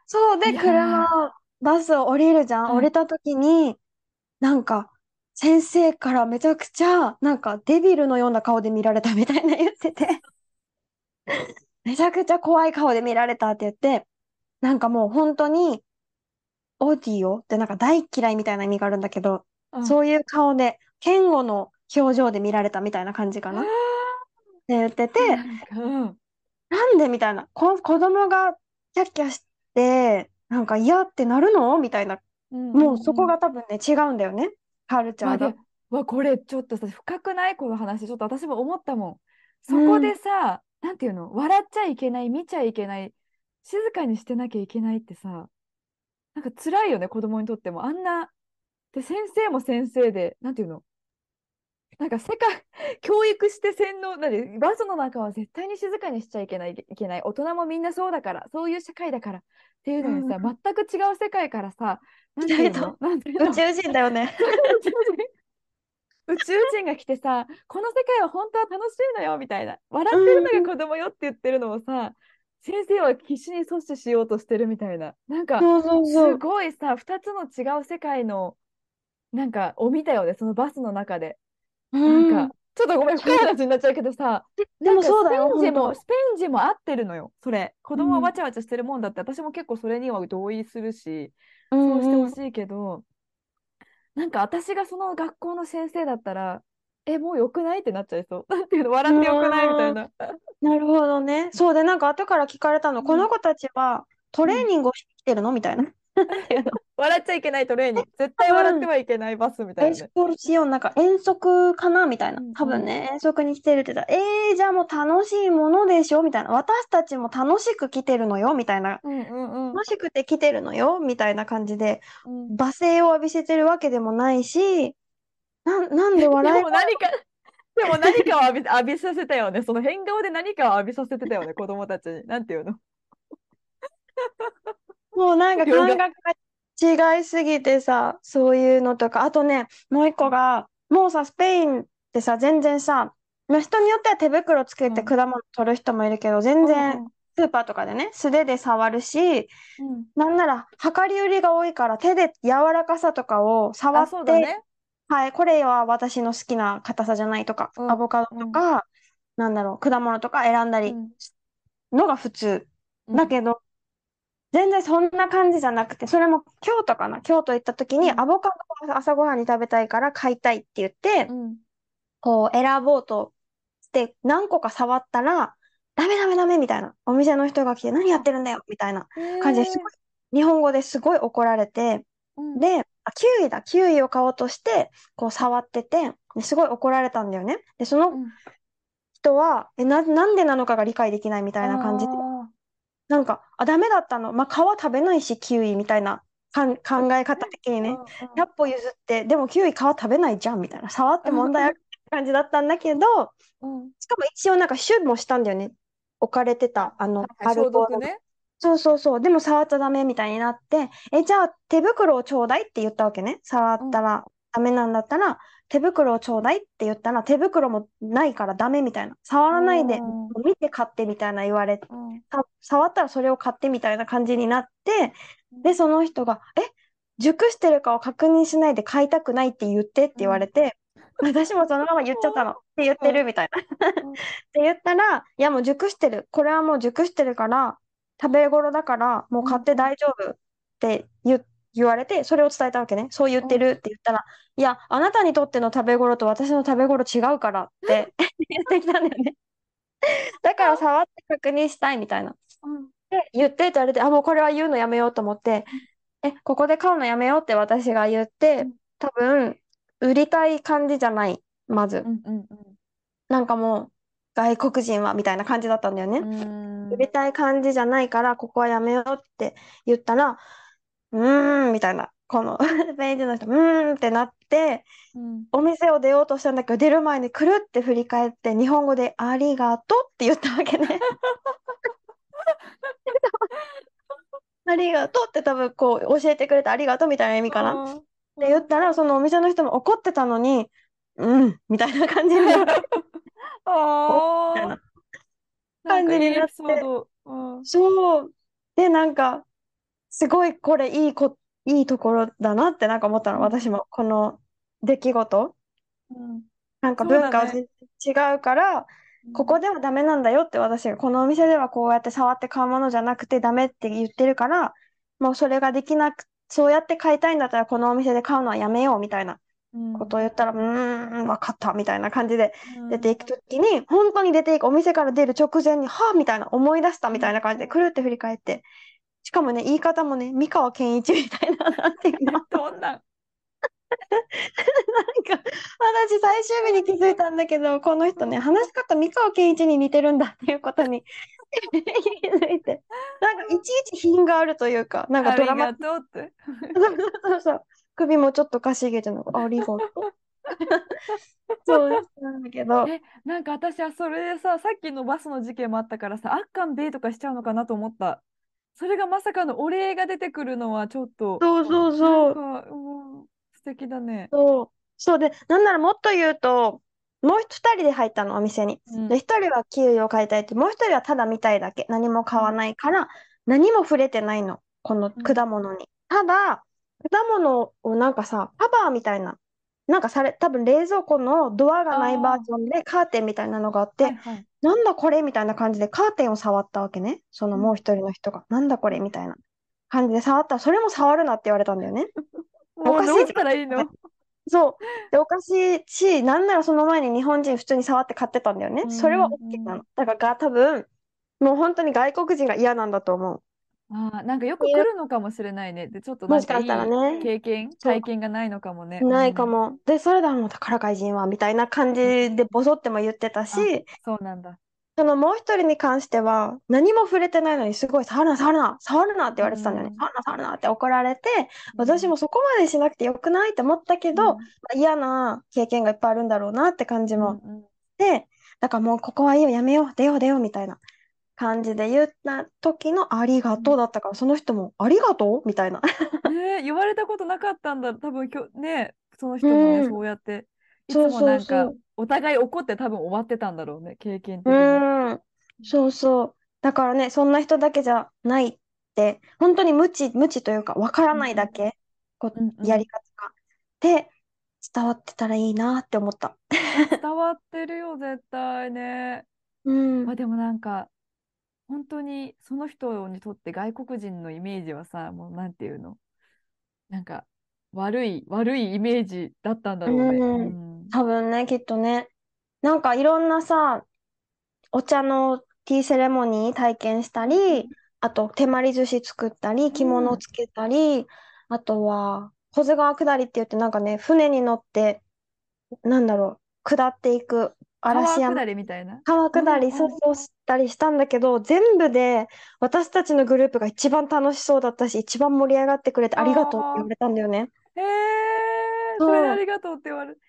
Speaker 2: そうで、車バスを降りるじゃん。
Speaker 1: はい
Speaker 2: 降りた時に、なんか、先生からめちゃくちゃ、なんかデビルのような顔で見られたみたいな言ってて、めちゃくちゃ怖い顔で見られたって言って、なんかもう本当に、オーディオってなんか大嫌いみたいな意味があるんだけど、
Speaker 1: うん
Speaker 2: そういう顔で、嫌悪の表情で見られたみたいな感じかな。っ
Speaker 1: あ
Speaker 2: て言ってて、
Speaker 1: ーなんかうん
Speaker 2: なんでみたいな。こ、子供がキャッキャして、なんか嫌ってなるの？みたいな。
Speaker 1: うん
Speaker 2: もうそこ
Speaker 1: んん
Speaker 2: が多分ね、違うんだよね。カルチャーが。
Speaker 1: わこれちょっとさ深くないこの話ちょっと私も思ったもん。そこでさ、なんていうの？笑っちゃいけない見ちゃいけない静かにしてなきゃいけないってさなんか辛いよね子供にとっても。あんなで先生も先生でなんていうの？なんか世界教育して洗脳なんでバスの中は絶対に静かにしちゃいけないいけない。大人もみんなそうだからそういう社会だから。っていうのにさ、
Speaker 2: う
Speaker 1: 全く違う世界からさ
Speaker 2: 宇宙人だよね。
Speaker 1: 宇宙人。宇宙人が来てさこの世界は本当は楽しいのよみたいな。笑ってるのが子供よって言ってるのをさ、先生は必死に阻止しようとしてるみたいな。なんかす
Speaker 2: う。
Speaker 1: ごいさ2つの違う世界のなんかを見たよねそのバスの中で、
Speaker 2: うん
Speaker 1: なんかちょっとごめん深い話になっちゃうけどさ
Speaker 2: でもそうだよ、
Speaker 1: スペイン人。もスペイン人も合ってるのよそれ子供
Speaker 2: うん
Speaker 1: はわちゃわちゃしてるもんだって、私も結構それには同意するし
Speaker 2: う
Speaker 1: そ
Speaker 2: んう
Speaker 1: してほしいけど、なんか私がその学校の先生だったら、え、もうよくない？ってなっちゃいそう。なんていうの、笑ってよくないみたいな。
Speaker 2: なるほどね。そうで、なんか後から聞かれたの、
Speaker 1: うん
Speaker 2: この子たちはトレーニングをしてきてるの？みたいな。
Speaker 1: 笑っちゃいけないトレーニング。絶対笑ってはいけないバスみたいなね。
Speaker 2: エスコーシオン、なんか遠足かなみたいな
Speaker 1: うんうん。
Speaker 2: 多分ね、遠足に来てるって言ったら、えー、じゃあもう楽しいものでしょ？みたいな。私たちも楽しく来てるのよ？みたいな。
Speaker 1: うんうんうん
Speaker 2: 楽しくて来てるのよ？みたいな感じで、
Speaker 1: うん。
Speaker 2: 罵声を浴びせてるわけでもないし、なん、なんで
Speaker 1: で
Speaker 2: 笑い
Speaker 1: も何か、でも何かを浴び、浴びさせたよね。その変顔で何かを浴びさせてたよね、子供たちに。なんていうの？
Speaker 2: もうなんか感覚が違いすぎてさ、そういうのとか、あとね、もう一個が、もうさ、スペインってさ、全然さ、まあ、人によっては手袋つけて
Speaker 1: うん。
Speaker 2: 果物取る人もいるけど、全然スーパーとかでね、素手で触るし、
Speaker 1: うん。うん。
Speaker 2: なんなら量り売りが多いから手で柔らかさとかを触
Speaker 1: あ、
Speaker 2: って、
Speaker 1: ね。
Speaker 2: はい、これは私の好きな硬さじゃないとか、
Speaker 1: うん。
Speaker 2: アボカドとか、なんだろう、果物とか選んだり
Speaker 1: うん。
Speaker 2: のが普通。
Speaker 1: うん
Speaker 2: だけど、全然そんな感じじゃなくて、それも京都かな？京都行った時に
Speaker 1: うん
Speaker 2: アボカドを朝ごはんに食べたいから買いたいって言って、
Speaker 1: うん。
Speaker 2: こう選ぼうとして何個か触ったら、ダメダメダメみたいな。お店の人が来て何やってるんだよ？みたいな感じですごい、日本語ですごい怒られて、
Speaker 1: うん
Speaker 2: で、あ、キウイだ、キウイを買おうとして、こう触ってて、ですごい怒られたんだよね。で、その
Speaker 1: うん
Speaker 2: 人は、え、な、なんでなのかが理解できないみたいな感じで、
Speaker 1: あ
Speaker 2: なんか、あ、ダメだったの。まあ、皮食べないし、キウイみたいなかん考え方的にね。
Speaker 1: ーうんうん
Speaker 2: 100歩譲って、でもキウイ皮食べないじゃんみたいな。触って問題ある感じだったんだけど、
Speaker 1: うん
Speaker 2: しかも一応なんかシュッもしたんだよね。置かれてた、あの、アルコール。そうそうそう。でも触っちゃダメみたいになって、え、じゃあ手袋をちょうだいって言ったわけね。触ったらダメなんだったら、手袋をちょうだいって言ったら、手袋もないからダメみたいな。触らないで
Speaker 1: うん、
Speaker 2: 見て買ってみたいな言われて、触ったらそれを買ってみたいな感じになって、で、その人が、え、熟してるかを確認しないで買いたくないって言ってって言われて、私もそのまま言っちゃったの。って言ってるみたいな。
Speaker 1: うん
Speaker 2: って言ったら、いやもう熟してる。これはもう熟してるから、食べ頃だから、もう買って大丈夫って言、言われて、それを伝えたわけね。そう言ってるって言ったら、いや、あなたにとっての食べ頃と私の食べ頃違うからって言ってきたんだよね。だから触って確認したいみたいな。
Speaker 1: うん
Speaker 2: で、言ってって言われて、あ、もうこれは言うのやめようと思って、え、ここで買うのやめようって私が言って
Speaker 1: うん、
Speaker 2: 多分、売りたい感じじゃない、まず。
Speaker 1: うんうん
Speaker 2: なんかもう、外国人はみたいな感じだったんだよね。
Speaker 1: うん
Speaker 2: 売りたい感じじゃないから、ここはやめようって言ったら、うーん、みたいな。このス ペイン人の人、うーんってなって、
Speaker 1: うん
Speaker 2: お店を出ようとしたんだけど、出る前にくるって振り返って、日本語でありがとうって言ったわけね。ありがとうって多分こう教えてくれたありがとうみたいな意味かな。
Speaker 1: うん
Speaker 2: って言ったら、そのお店の人も怒ってたのに、うん、みたいな感じになって、
Speaker 1: あー
Speaker 2: みたいな。感じになってそう。で、なんか、すごいこれいいこ、いいところだなってなんか思ったの、
Speaker 1: うん
Speaker 2: 私も。この出来事。
Speaker 1: うん。
Speaker 2: なんか文化は全然違うから、ここではダメなんだよって私が、このお店ではこうやって触って買うものじゃなくてダメって言ってるから、もうそれができなく、そうやって買いたいんだったらこのお店で買うのはやめようみたいな
Speaker 1: うん。
Speaker 2: ことを言ったら、うーん、わかったみたいな感じで
Speaker 1: うん。
Speaker 2: 出ていくときに、本当に出ていく、お店から出る直前に、はぁみたいな、思い出したみたいな感じで、くるって振り返って、しかもね、言い方もね、三河健一みたいな、なんていうの。なんか、
Speaker 1: どんな
Speaker 2: 私最終日に気づいたんだけど、この人ね、話し方三河健一に似てるんだっていうことに 気づいて、なんかいちいち品があるというか、なんか
Speaker 1: あり
Speaker 2: ドラマ
Speaker 1: が、とうって。
Speaker 2: そうそうそう、首もちょっとかしげての、ありがとう。そうなんだけど、
Speaker 1: え、なんか私はそれでさ、さっきのバスの事件もあったからさ、あっかんべーとかしちゃうのかなと思った。それがまさかのお礼が出てくるのはちょっと、
Speaker 2: そうそうそう。
Speaker 1: なんか、うん、素敵だね。
Speaker 2: そう。そうで、なんならもっと言うと、もう二人で入ったの、お店に。
Speaker 1: うん
Speaker 2: で、一人はキウイを買いたいって、もう一人はただ見たいだけ。何も買わないから、何も触れてないの、この果物に。ただ、果物をなんかさ、カバーみたいな、なんかされ、多分冷蔵庫のドアがないバージョンでカーテンみたいなのがあって、
Speaker 1: はいはい。
Speaker 2: なんだこれみたいな感じでカーテンを触ったわけね。その
Speaker 1: うん
Speaker 2: もう一人の人が。なんだこれみたいな感じで触ったら、それも触るなって言われたんだよね。おかしいじゃん
Speaker 1: したらいいの？
Speaker 2: そう。で、おかしいし、なんならその前に日本人普通に触って買ってたんだよね。
Speaker 1: うん
Speaker 2: それは OK なの。だからが多分、もう本当に外国人が嫌なんだと思う。
Speaker 1: あーなんかよく来るのかもしれないね。で、ちょっとなんかいい
Speaker 2: もしかしたらね
Speaker 1: 経験、
Speaker 2: そう
Speaker 1: 体験がないのかもね。
Speaker 2: ないか
Speaker 1: うん。
Speaker 2: も。で、それでもう宝怪人は、みたいな感じでボソっても言ってたし、
Speaker 1: そうなんだ。
Speaker 2: そのもう一人に関しては、何も触れてないのにすごい触るな、触るな、触るなって言われてたんだよね
Speaker 1: うん。
Speaker 2: 触るな、触るなって怒られて、私もそこまでしなくてよくないって思ったけど、まあ嫌な経験がいっぱいあるんだろうなって感じ
Speaker 1: うん、
Speaker 2: も
Speaker 1: うんうん
Speaker 2: で、だからもうここはいいよ、やめよう、出よう、出ようみたいな感じで言った時のありがとうだったから、その人もありがとう？みたいな。
Speaker 1: ねえ、言われたことなかったんだ。多分きょ、ね、その人もね、
Speaker 2: うん
Speaker 1: そうやって、いつもなんか
Speaker 2: そうそう、
Speaker 1: お互い怒って多分終わってたんだろうね、経験的
Speaker 2: う
Speaker 1: に。
Speaker 2: ーん、そうそう。だからね、そんな人だけじゃないって、本当に無知、無知というか、わからないだけ、こ
Speaker 1: うんう
Speaker 2: うんやり方が。で、伝わってたらいいなって思った。
Speaker 1: 伝わってるよ、絶対ね。
Speaker 2: うん
Speaker 1: まあ、でもなんか、本当にその人にとって外国人のイメージはさ、もうなんていうの？なんか、悪い、悪いイメージだったんだろうね。
Speaker 2: うん。
Speaker 1: うん。
Speaker 2: 多分ね、きっとね。なんかいろんなさ、お茶のティーセレモニー体験したり、あと手まり寿司作ったり、着物つけたり、あとは、保津川下りって言ってなんかね、船に乗って、なんだろう、下っていく嵐山。
Speaker 1: 川下りみたいな？
Speaker 2: 川下り、
Speaker 1: うんうん。
Speaker 2: そうそうしたりしたんだけど、全部で私たちのグループが一番楽しそうだったし、一番盛り上がってくれてありがとうって言われたんだよね。
Speaker 1: へえ、
Speaker 2: そう
Speaker 1: それでありがとうって言われる。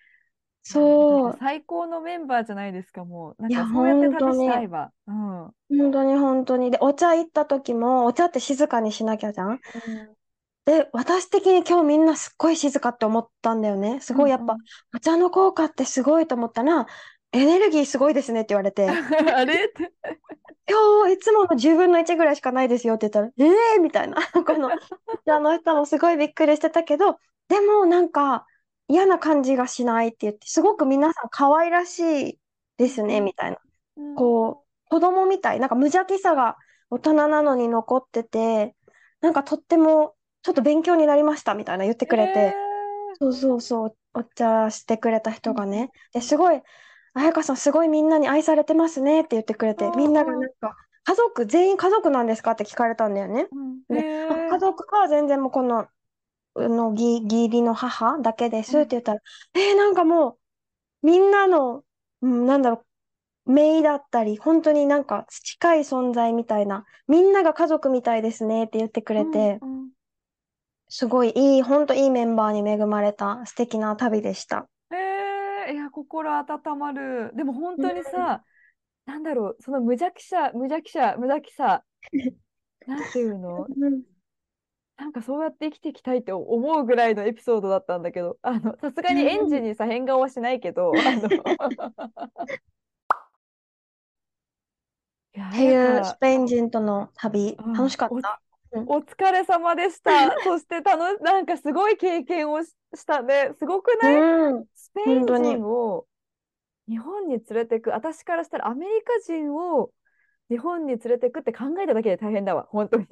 Speaker 2: そう。
Speaker 1: 最高のメンバーじゃないですか、もう。なんかそうやって
Speaker 2: 本当に
Speaker 1: 旅したいわ。うん。うん
Speaker 2: 本当に本当に。で、お茶行った時も、お茶って静かにしなきゃじゃん？で、私的に今日みんなすっごい静かって思ったんだよね。すごいやっぱ、お茶の効果ってすごいと思ったら、エネルギーすごいですねって言われて、
Speaker 1: あれって。
Speaker 2: 今日いつもの10分の1ぐらいしかないですよって言ったら、ええー、みたいな。この、あの人もすごいびっくりしてたけど、でもなんか嫌な感じがしないって言って、すごく皆さん可愛らしいですね、
Speaker 1: うん。
Speaker 2: みたいな。
Speaker 1: うん。
Speaker 2: こう、子供みたい、なんか無邪気さが大人なのに残ってて、なんかとってもちょっと勉強になりましたみたいな言ってくれて、
Speaker 1: へ
Speaker 2: そうそうそう、お茶してくれた人がね。で、すごい、彩香さんすごいみんなに愛されてますねって言ってくれて
Speaker 1: う、ん。
Speaker 2: みんながなんか、家族、全員家族なんですか？って聞かれたんだよね。
Speaker 1: ーうん。
Speaker 2: 家族は全然もうこの、あの義義理の母だけですって言ったら、えー、なんかもう、みんなの、うん、なんだろう、姪だったり、本当になんか近い存在みたいな、みんなが家族みたいですねって言ってくれて、
Speaker 1: うんうん。
Speaker 2: すごいいい、本当いいメンバーに恵まれた素敵な旅でした。
Speaker 1: えー、いや、心温まる。でも本当にさ、なんだろう、その無邪気さ、無邪気さ、無邪気さ、なんていうの？
Speaker 2: うん
Speaker 1: なんかそうやって生きていきたいって思うぐらいのエピソードだったんだけど、あの、さすがにエンジンにさ、変顔はしないけど、
Speaker 2: っていうスペイン人との旅、
Speaker 1: うん
Speaker 2: 楽しかった？うん
Speaker 1: お疲れ様でした。そしてたの、なんかすごい経験をししたね。すごくない、
Speaker 2: うん。
Speaker 1: スペイン人を日本に連れてく、私からしたらアメリカ人を日本に連れてくって考えただけで大変だわ、本当に。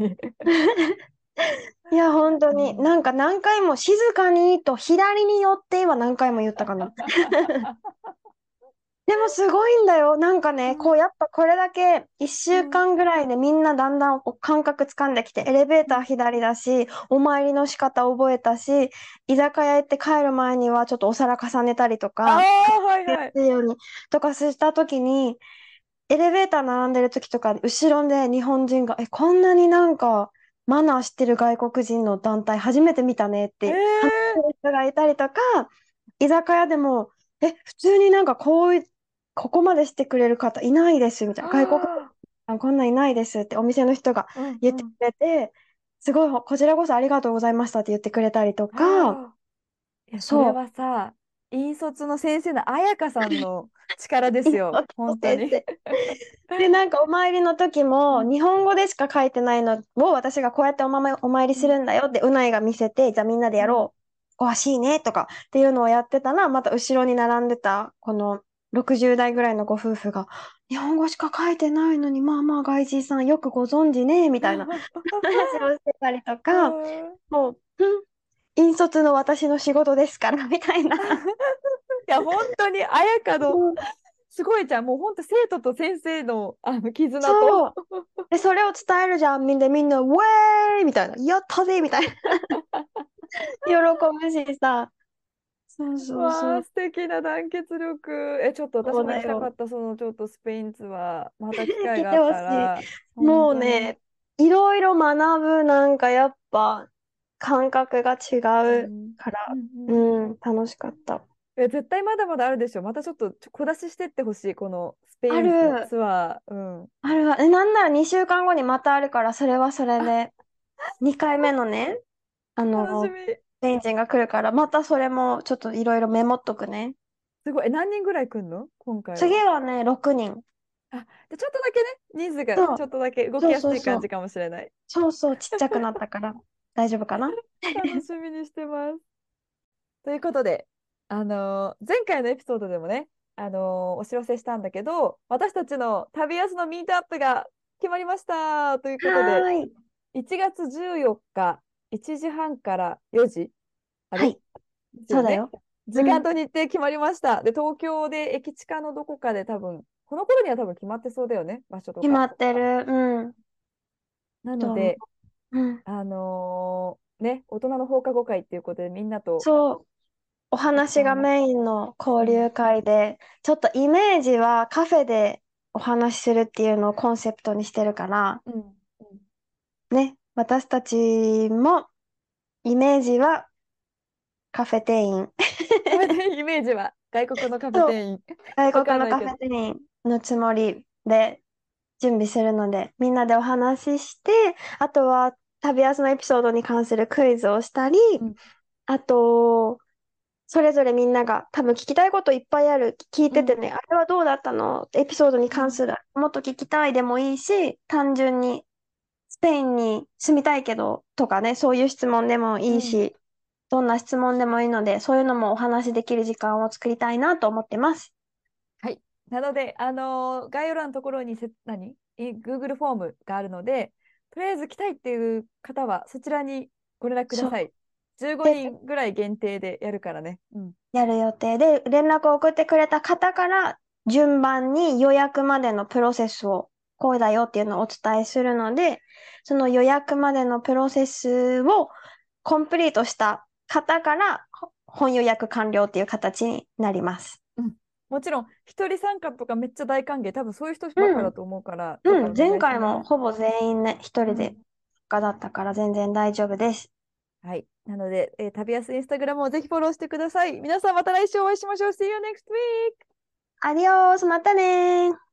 Speaker 2: いや、本当に、
Speaker 1: うん
Speaker 2: なんか何回も静かにと左に寄っては何回も言ったかな。でもすごいんだよ。なんかね、
Speaker 1: うん
Speaker 2: こうやっぱこれだけ1週間ぐらいでみんなだんだんこう感覚つかんできて、エレベーター左だし、お参りの仕方覚えたし、居酒屋行って帰る前にはちょっとお皿重ねたりと
Speaker 1: ああ、
Speaker 2: か、
Speaker 1: はいはい。
Speaker 2: ようにとかした時に、エレベーター並んでる時とか、後ろで日本人が、え、こんなになんかマナー知ってる外国人の団体初めて見たねって
Speaker 1: え
Speaker 2: 話してる人がいたりとか、居酒屋でも、え、普通になんかこういう、ここまでしてくれる方いないですみたいな。外国
Speaker 1: あ
Speaker 2: 人こんなんいないですってお店の人が言ってくれて、すごい、こちらこそありがとうございましたって言ってくれたりと
Speaker 1: あ
Speaker 2: か、
Speaker 1: ー。いや、それはさ、引率の先生の彩香さんの 力ですよ、本当に。
Speaker 2: で、なんかお参りの時も、
Speaker 1: うん。
Speaker 2: 日本語でしか書いてないのを私がこうやっておままお参りするんだよって、うないが見せて、じゃあみんなでやろう。詳しいねとかっていうのをやってたら、また後ろに並んでた、この60代ぐらいのご夫婦が、日本語しか書いてないのに、まあまあ外人さんよくご存知ね、みたいな話をしてたりとか、
Speaker 1: うん
Speaker 2: もう、うん、引率の私の仕事ですから、みたいな。
Speaker 1: いや、本当に彩香の、すごいじゃん。もう本当生徒と先生の、あの絆と。
Speaker 2: で、それを伝えるじゃん。みんな、みんな、ウェーイみたいな。やったぜみたいな。喜ぶしさ。そうそう
Speaker 1: わあ、
Speaker 2: そう。
Speaker 1: 素敵な団結力。え、ちょっと私も行きたかった、そのちょっとスペインツアー。また 機会
Speaker 2: 来
Speaker 1: があったら。
Speaker 2: もう。ね、いろいろ学ぶ、なんかやっぱ、感覚が違
Speaker 1: う
Speaker 2: うんから、
Speaker 1: うんうん
Speaker 2: うん、楽しかった。
Speaker 1: え、絶対まだまだあるでしょ。またちょっと小出ししてってほしい、このスペインツアー。うん。
Speaker 2: あれは、え、なんなら2週間後にまたあるから、それはそれで、2回目のね、あの、
Speaker 1: 楽しみ。
Speaker 2: スペイン人が来るから、またそれもちょっといろいろメモっとくね。
Speaker 1: すごい。え、何人ぐらい来んの？今回は。
Speaker 2: 次はね、6人。
Speaker 1: あ、でちょっとだけね、人数
Speaker 2: そう
Speaker 1: がちょっとだけ動きやすい感じかもしれない。
Speaker 2: そうそう、ちっちゃくなったから、大丈夫かな？
Speaker 1: 楽しみにしてます。ということで、あのー前回のエピソードでもね、あのーお知らせしたんだけど、私たちの旅安のミートアップが決まりましたということで、
Speaker 2: はーい。
Speaker 1: 1月14日、1時半から4時。
Speaker 2: はい。
Speaker 1: ね。
Speaker 2: そうだよ。
Speaker 1: 時間と日程決まりました。で、東京で駅地下のどこかで多分、この頃には多分決まってそうだよね、場所とか。
Speaker 2: 決まってる。うん。
Speaker 1: なので、
Speaker 2: うん。
Speaker 1: あのーね、大人の放課後会っていうことでみんなと、
Speaker 2: そう。お話がメインの交流会で、ちょっとイメージはカフェでお話しするっていうのをコンセプトにしてるから、
Speaker 1: うん
Speaker 2: ね、私たちもイメージはカフェ店員。
Speaker 1: イメージは外国のカフェ店員。
Speaker 2: 外国のカフェ店員のつもりで準備するので、みんなでお話しして、あとは旅安のエピソードに関するクイズをしたり、
Speaker 1: うん
Speaker 2: あと、それぞれみんなが多分聞きたいこといっぱいある。聞いててね、あれはどうだったの？エピソードに関する、もっと聞きたいでもいいし、単純にスペインに住みたいけどとかね、そういう質問でもいいし、どんな質問でもいいので、そういうのもお話しできる時間を作りたいなと思ってます。
Speaker 1: なので、あのー概要欄のところにせ、何？え ?Google フォームがあるので、とりあえず来たいっていう方はそちらにご連絡ください。15
Speaker 2: で
Speaker 1: 人ぐらい限定でやるからね。うん。
Speaker 2: やる予定で、連絡を送ってくれた方から順番に予約までのプロセスをこうだよっていうのをお伝えするので、その予約までのプロセスをコンプリートした方からほ本予約完了っていう形になります。
Speaker 1: もちろん、一人参加とかめっちゃ大歓迎。多分そういう人ばっかだと思うから、
Speaker 2: うん、前回もほぼ全員ね、一人で
Speaker 1: うん
Speaker 2: 参加だったから全然大丈夫です。
Speaker 1: はい。なので、えー旅安インスタグラムをぜひフォローしてください。皆さんまた来週お会いしましょう。See you next week!
Speaker 2: アディオース、またねー。